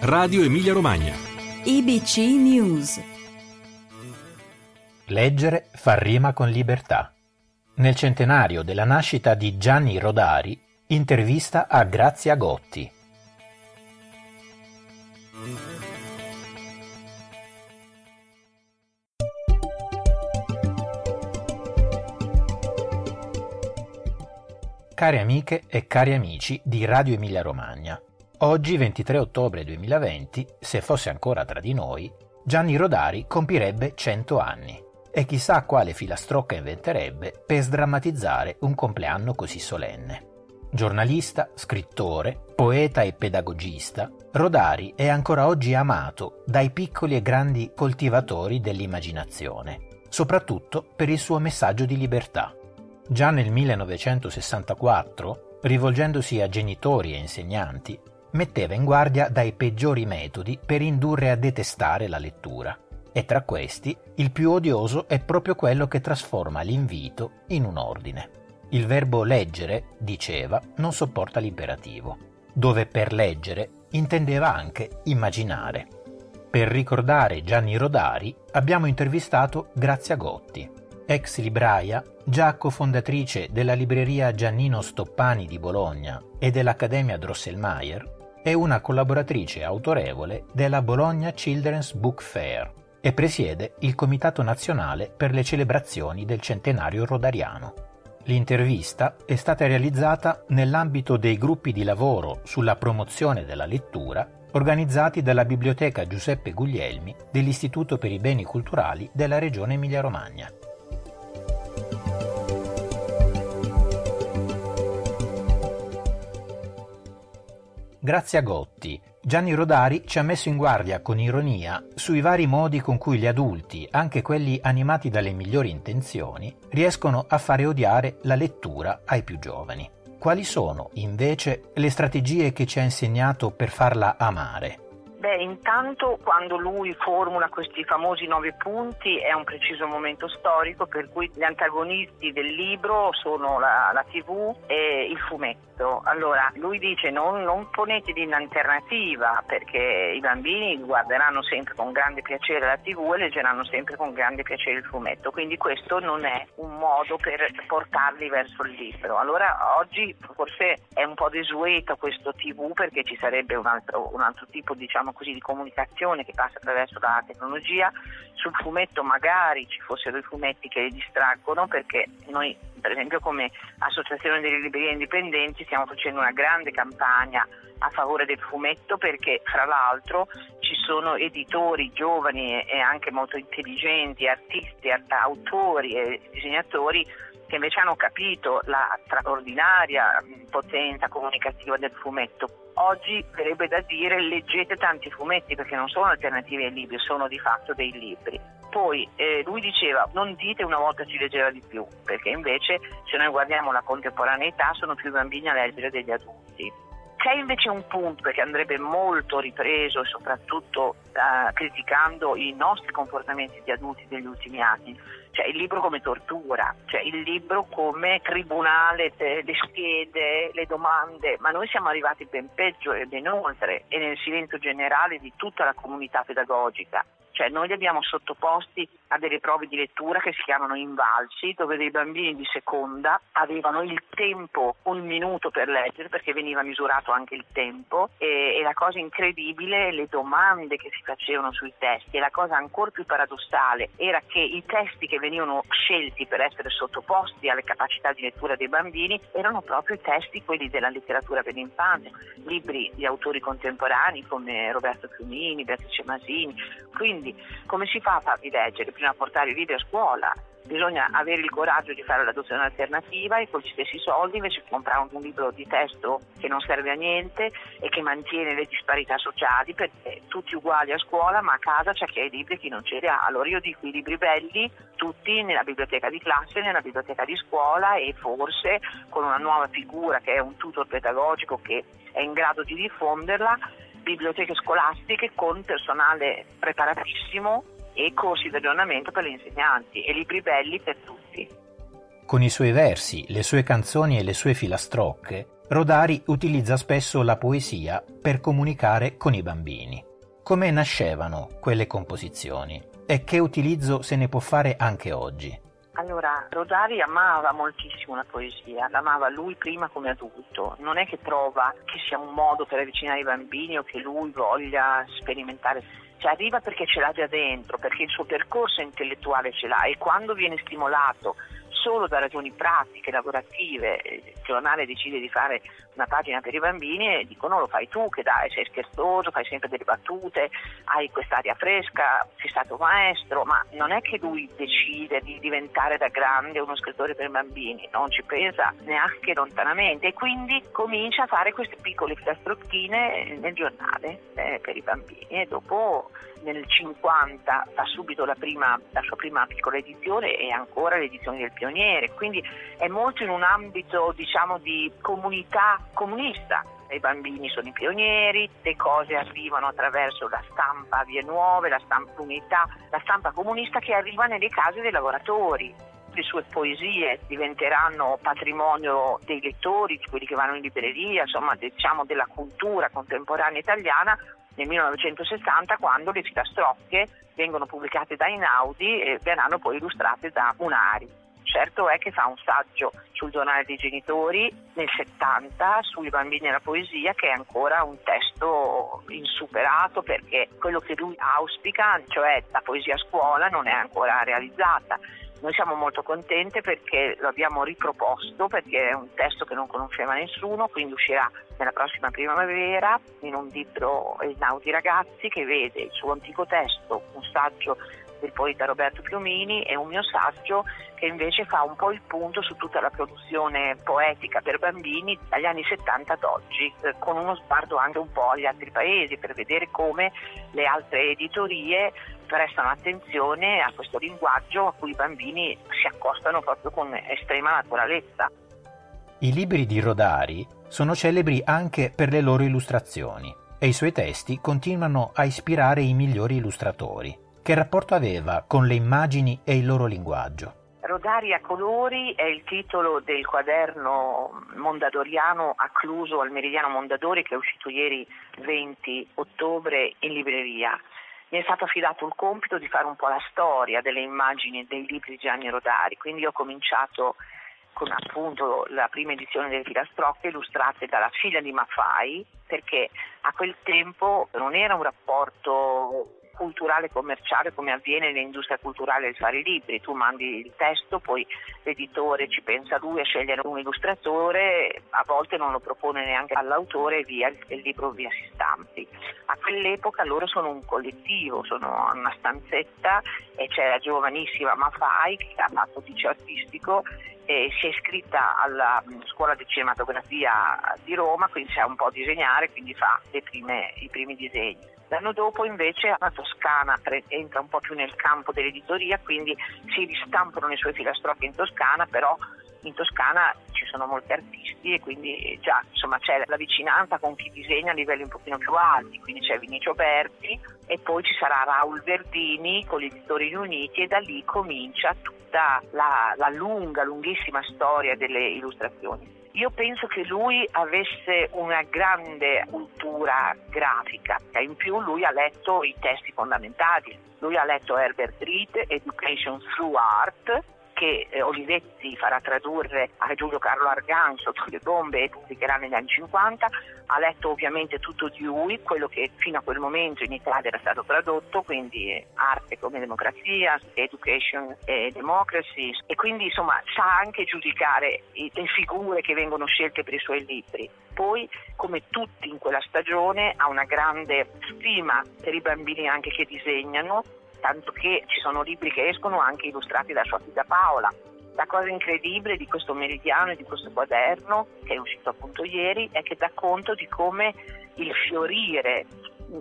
Radio Emilia Romagna. IBC News. Leggere fa rima con libertà. Nel centenario della nascita di Gianni Rodari, intervista a Grazia Gotti. Cari amiche e cari amici di Radio Emilia Romagna, oggi 23 ottobre 2020, se fosse ancora tra di noi, Gianni Rodari compirebbe 100 anni e chissà quale filastrocca inventerebbe per sdrammatizzare un compleanno così solenne. Giornalista, scrittore, poeta e pedagogista, Rodari è ancora oggi amato dai piccoli e grandi coltivatori dell'immaginazione, soprattutto per il suo messaggio di libertà. Già nel 1964, rivolgendosi a genitori e insegnanti, metteva in guardia dai peggiori metodi per indurre a detestare la lettura. E tra questi, il più odioso è proprio quello che trasforma l'invito in un ordine. Il verbo leggere, diceva, non sopporta l'imperativo, dove per leggere intendeva anche immaginare. Per ricordare Gianni Rodari abbiamo intervistato Grazia Gotti, ex libraia, già cofondatrice della libreria Giannino Stoppani di Bologna e dell'Accademia Drosselmayer, è una collaboratrice autorevole della Bologna Children's Book Fair e presiede il Comitato Nazionale per le celebrazioni del centenario rodariano. L'intervista è stata realizzata nell'ambito dei gruppi di lavoro sulla promozione della lettura organizzati dalla Biblioteca Giuseppe Guglielmi dell'Istituto per i Beni Culturali della Regione Emilia-Romagna. Grazie a Gotti, Gianni Rodari ci ha messo in guardia con ironia sui vari modi con cui gli adulti, anche quelli animati dalle migliori intenzioni, riescono a fare odiare la lettura ai più giovani. Quali sono, invece, le strategie che ci ha insegnato per farla amare? Intanto quando lui formula questi famosi nove punti è un preciso momento storico per cui gli antagonisti del libro sono la, la TV e il fumetto. Allora, lui dice non, non ponetevi in alternativa perché i bambini guarderanno sempre con grande piacere la TV e leggeranno sempre con grande piacere il fumetto, quindi questo non è un modo per portarli verso il libro. Allora, oggi forse è un po' desueto questo TV perché ci sarebbe un altro, un altro tipo diciamo così, di comunicazione che passa attraverso la tecnologia. Sul fumetto magari ci fossero i fumetti che li distraggono perché noi per esempio come Associazione delle Librerie Indipendenti stiamo facendo una grande campagna a favore del fumetto perché fra l'altro ci sono editori giovani e anche molto intelligenti, artisti, autori e disegnatori che invece hanno capito la straordinaria potenza comunicativa del fumetto. Oggi verrebbe da dire leggete tanti fumetti perché non sono alternative ai libri, sono di fatto dei libri. Poi eh, lui diceva non dite una volta si leggeva di più, perché invece se noi guardiamo la contemporaneità sono più bambini a leggere degli adulti. C'è invece un punto che andrebbe molto ripreso soprattutto eh, criticando i nostri comportamenti di adulti degli ultimi anni, cioè il libro come tortura, cioè il libro come tribunale, le schede, le domande, ma noi siamo arrivati ben peggio e ben oltre e nel silenzio generale di tutta la comunità pedagogica. Cioè noi li abbiamo sottoposti a delle prove di lettura che si chiamano invalsi, dove dei bambini di seconda avevano il tempo, un minuto per leggere, perché veniva misurato anche il tempo, e, e la cosa incredibile, le domande che si facevano sui testi, e la cosa ancora più paradossale era che i testi che venivano scelti per essere sottoposti alle capacità di lettura dei bambini erano proprio i testi, quelli della letteratura per l'infanzia, libri di autori contemporanei come Roberto Fiumini, Beatrice Masini, quindi quindi come si fa a farli leggere? Prima portare i libri a scuola, bisogna avere il coraggio di fare l'adozione alternativa e con gli stessi soldi invece comprare un libro di testo che non serve a niente e che mantiene le disparità sociali perché tutti uguali a scuola ma a casa c'è chi ha i libri e chi non ce li ha. Allora io dico i libri belli tutti nella biblioteca di classe, nella biblioteca di scuola e forse con una nuova figura che è un tutor pedagogico che è in grado di diffonderla biblioteche scolastiche con personale preparatissimo e corsi di aggiornamento per gli insegnanti e libri belli per tutti. Con i suoi versi, le sue canzoni e le sue filastrocche, Rodari utilizza spesso la poesia per comunicare con i bambini. Come nascevano quelle composizioni e che utilizzo se ne può fare anche oggi? Allora, Rodari amava moltissimo la poesia, l'amava lui prima come adulto. Non è che trova che sia un modo per avvicinare i bambini o che lui voglia sperimentare. Cioè arriva perché ce l'ha già dentro, perché il suo percorso intellettuale ce l'ha e quando viene stimolato solo da ragioni pratiche, lavorative, il giornale decide di fare una pagina per i bambini e dicono lo fai tu che dai, sei scherzoso, fai sempre delle battute, hai quest'aria fresca, sei stato maestro, ma non è che lui decide di diventare da grande uno scrittore per bambini, non ci pensa neanche lontanamente e quindi comincia a fare queste piccole filastrocchine nel giornale eh, per i bambini e dopo nel 50 fa subito la, prima, la sua prima piccola edizione e ancora l'edizione del Pioniere, quindi è molto in un ambito diciamo di comunità comunista. I bambini sono i pionieri, le cose arrivano attraverso la stampa vie nuove, la stampa unità, la stampa comunista che arriva nelle case dei lavoratori le sue poesie diventeranno patrimonio dei lettori, di quelli che vanno in libreria, insomma diciamo della cultura contemporanea italiana, nel 1960 quando le filastrocche vengono pubblicate da Inaudi e verranno poi illustrate da Unari. Certo è che fa un saggio sul giornale dei genitori nel 70 sui bambini e la poesia che è ancora un testo insuperato perché quello che lui auspica, cioè la poesia a scuola, non è ancora realizzata. Noi siamo molto contenti perché lo abbiamo riproposto, perché è un testo che non conosceva nessuno, quindi uscirà nella prossima primavera in un libro Il Naudi Ragazzi che vede il suo antico testo, un saggio del poeta Roberto Piumini e un mio saggio che invece fa un po' il punto su tutta la produzione poetica per bambini dagli anni 70 ad oggi, eh, con uno sguardo anche un po' agli altri paesi per vedere come le altre editorie prestano attenzione a questo linguaggio a cui i bambini si accostano proprio con estrema naturalezza. I libri di Rodari sono celebri anche per le loro illustrazioni e i suoi testi continuano a ispirare i migliori illustratori. Che rapporto aveva con le immagini e il loro linguaggio? Rodari a colori è il titolo del quaderno mondadoriano accluso al Meridiano Mondadori che è uscito ieri 20 ottobre in libreria. Mi è stato affidato il compito di fare un po' la storia delle immagini dei libri di Gianni Rodari, quindi ho cominciato con appunto la prima edizione delle filastrocche illustrate dalla figlia di Maffai, perché a quel tempo non era un rapporto culturale commerciale come avviene nell'industria culturale del fare i libri. Tu mandi il testo, poi l'editore ci pensa lui a scegliere un illustratore, a volte non lo propone neanche all'autore e via il libro via si stampi. A quell'epoca loro sono un collettivo, sono una stanzetta e c'è la giovanissima Mafai che ha fatto liceo artistico e si è iscritta alla scuola di cinematografia di Roma, quindi sa un po' disegnare, quindi fa prime, i primi disegni. L'anno dopo invece la Toscana entra un po' più nel campo dell'editoria, quindi si ristampano le sue filastrocche in Toscana, però in Toscana ci sono molti artisti e quindi già insomma, c'è la vicinanza con chi disegna a livelli un pochino più alti, quindi c'è Vinicio Berti e poi ci sarà Raul Verdini con gli editori riuniti e da lì comincia tutta la, la lunga, lunghissima storia delle illustrazioni. Io penso che lui avesse una grande cultura grafica e in più lui ha letto i testi fondamentali. Lui ha letto Herbert Reed, Education Through Art, che eh, Olivetti farà tradurre a Giulio Carlo Argan sotto le bombe e pubblicherà negli anni 50, ha letto ovviamente tutto di lui, quello che fino a quel momento in Italia era stato tradotto, quindi arte come democrazia, education e democracy. E quindi insomma sa anche giudicare le figure che vengono scelte per i suoi libri. Poi, come tutti in quella stagione, ha una grande stima per i bambini anche che disegnano tanto che ci sono libri che escono anche illustrati da sua figlia Paola. La cosa incredibile di questo meridiano e di questo quaderno, che è uscito appunto ieri, è che dà conto di come il fiorire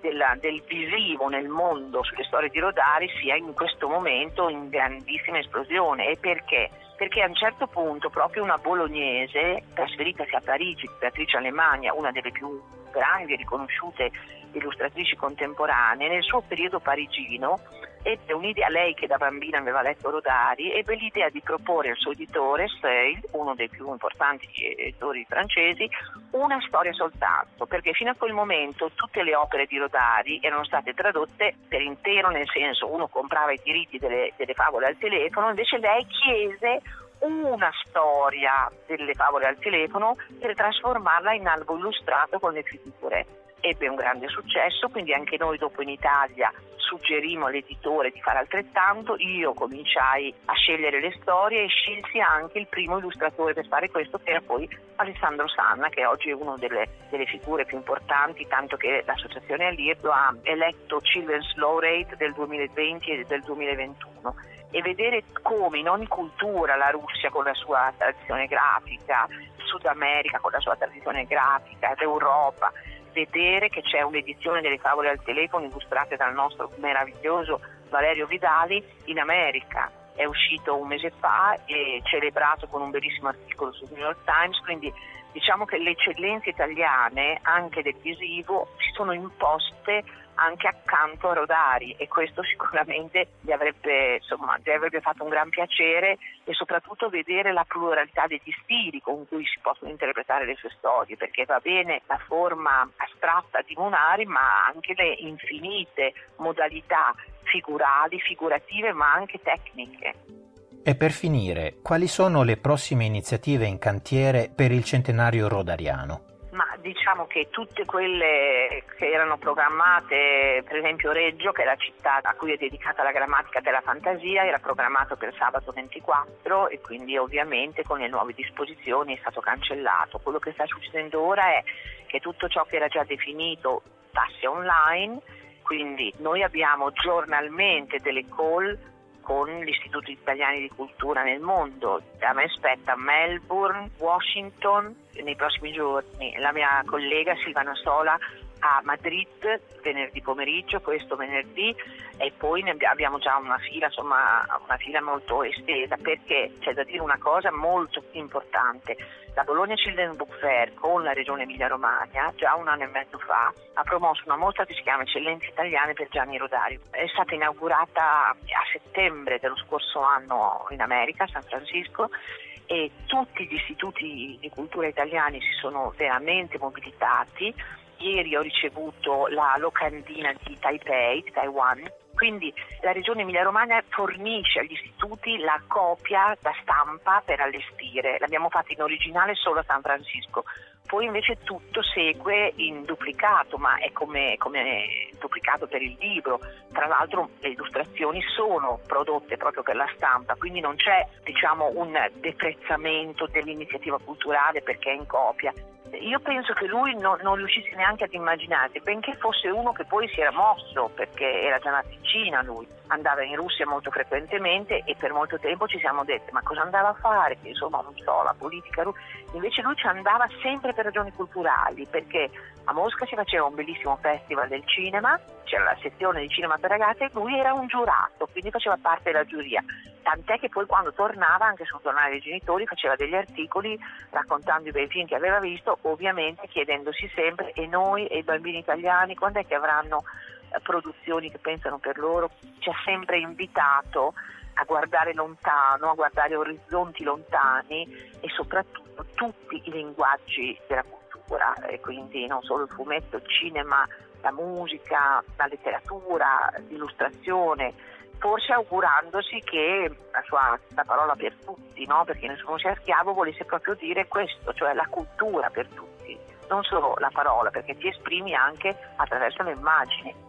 della, del visivo nel mondo sulle storie di Rodari sia in questo momento in grandissima esplosione. E perché? Perché a un certo punto proprio una bolognese, trasferitasi a Parigi, Beatrice Alemagna, una delle più grandi e riconosciute illustratrici contemporanee, nel suo periodo parigino ebbe un'idea, lei che da bambina aveva letto Rodari, ebbe l'idea di proporre al suo editore, Seil, uno dei più importanti editori francesi, una storia soltanto, perché fino a quel momento tutte le opere di Rodari erano state tradotte per intero, nel senso uno comprava i diritti delle, delle favole al telefono, invece lei chiese una storia delle favole al telefono per trasformarla in albo illustrato con le figure ebbe un grande successo, quindi anche noi dopo in Italia suggerimmo all'editore di fare altrettanto, io cominciai a scegliere le storie e scelsi anche il primo illustratore per fare questo che era poi Alessandro Sanna che oggi è una delle, delle, figure più importanti, tanto che l'associazione lo ha eletto Children's Laureate del 2020 e del 2021 e vedere come in ogni cultura la Russia con la sua tradizione grafica, Sud America con la sua tradizione grafica, l'Europa vedere che c'è un'edizione delle favole al telefono illustrate dal nostro meraviglioso Valerio Vidali in America. È uscito un mese fa e celebrato con un bellissimo articolo sul New York Times, quindi diciamo che le eccellenze italiane anche del visivo si sono imposte anche accanto a Rodari e questo sicuramente gli avrebbe, insomma, gli avrebbe fatto un gran piacere e soprattutto vedere la pluralità degli stili con cui si possono interpretare le sue storie, perché va bene la forma astratta di Munari, ma anche le infinite modalità figurali, figurative, ma anche tecniche. E per finire, quali sono le prossime iniziative in cantiere per il centenario rodariano? Ma diciamo che tutte quelle che erano programmate, per esempio Reggio, che è la città a cui è dedicata la grammatica della fantasia, era programmato per sabato 24 e quindi ovviamente con le nuove disposizioni è stato cancellato. Quello che sta succedendo ora è che tutto ciò che era già definito passi online, quindi noi abbiamo giornalmente delle call con gli istituti italiani di cultura nel mondo. A me spetta Melbourne, Washington nei prossimi giorni. La mia collega Silvana Sola a Madrid venerdì pomeriggio, questo venerdì e poi abbiamo già una fila, insomma una fila molto estesa perché c'è da dire una cosa molto importante. La Bologna Children Book Fair con la regione Emilia Romagna già un anno e mezzo fa ha promosso una mostra che si chiama Eccellenze Italiane per Gianni Rodario. È stata inaugurata a settembre dello scorso anno in America, a San Francisco e tutti gli istituti di cultura italiani si sono veramente mobilitati Ieri ho ricevuto la locandina di Taipei, di Taiwan, quindi la Regione Emilia-Romagna fornisce agli istituti la copia da stampa per allestire. L'abbiamo fatta in originale solo a San Francisco. Poi invece tutto segue in duplicato, ma è come, come duplicato per il libro. Tra l'altro le illustrazioni sono prodotte proprio per la stampa, quindi non c'è diciamo, un deprezzamento dell'iniziativa culturale perché è in copia io penso che lui no, non riuscisse neanche ad immaginare, benché fosse uno che poi si era mosso, perché era già nato in Cina lui, andava in Russia molto frequentemente e per molto tempo ci siamo detti ma cosa andava a fare, insomma non so, la politica russa, invece lui ci andava sempre per ragioni culturali, perché a Mosca si faceva un bellissimo festival del cinema, c'era la sezione di cinema per ragazze e lui era un giurato, quindi faceva parte della giuria tant'è che poi quando tornava anche sul giornale dei genitori faceva degli articoli raccontando i bei film che aveva visto, ovviamente chiedendosi sempre e noi e i bambini italiani quando è che avranno eh, produzioni che pensano per loro, ci ha sempre invitato a guardare lontano, a guardare orizzonti lontani e soprattutto tutti i linguaggi della cultura, e quindi non solo il fumetto, il cinema, la musica, la letteratura, l'illustrazione forse augurandosi che la sua la parola per tutti, no? perché nessuno sia schiavo, volesse proprio dire questo, cioè la cultura per tutti, non solo la parola, perché ti esprimi anche attraverso le immagini.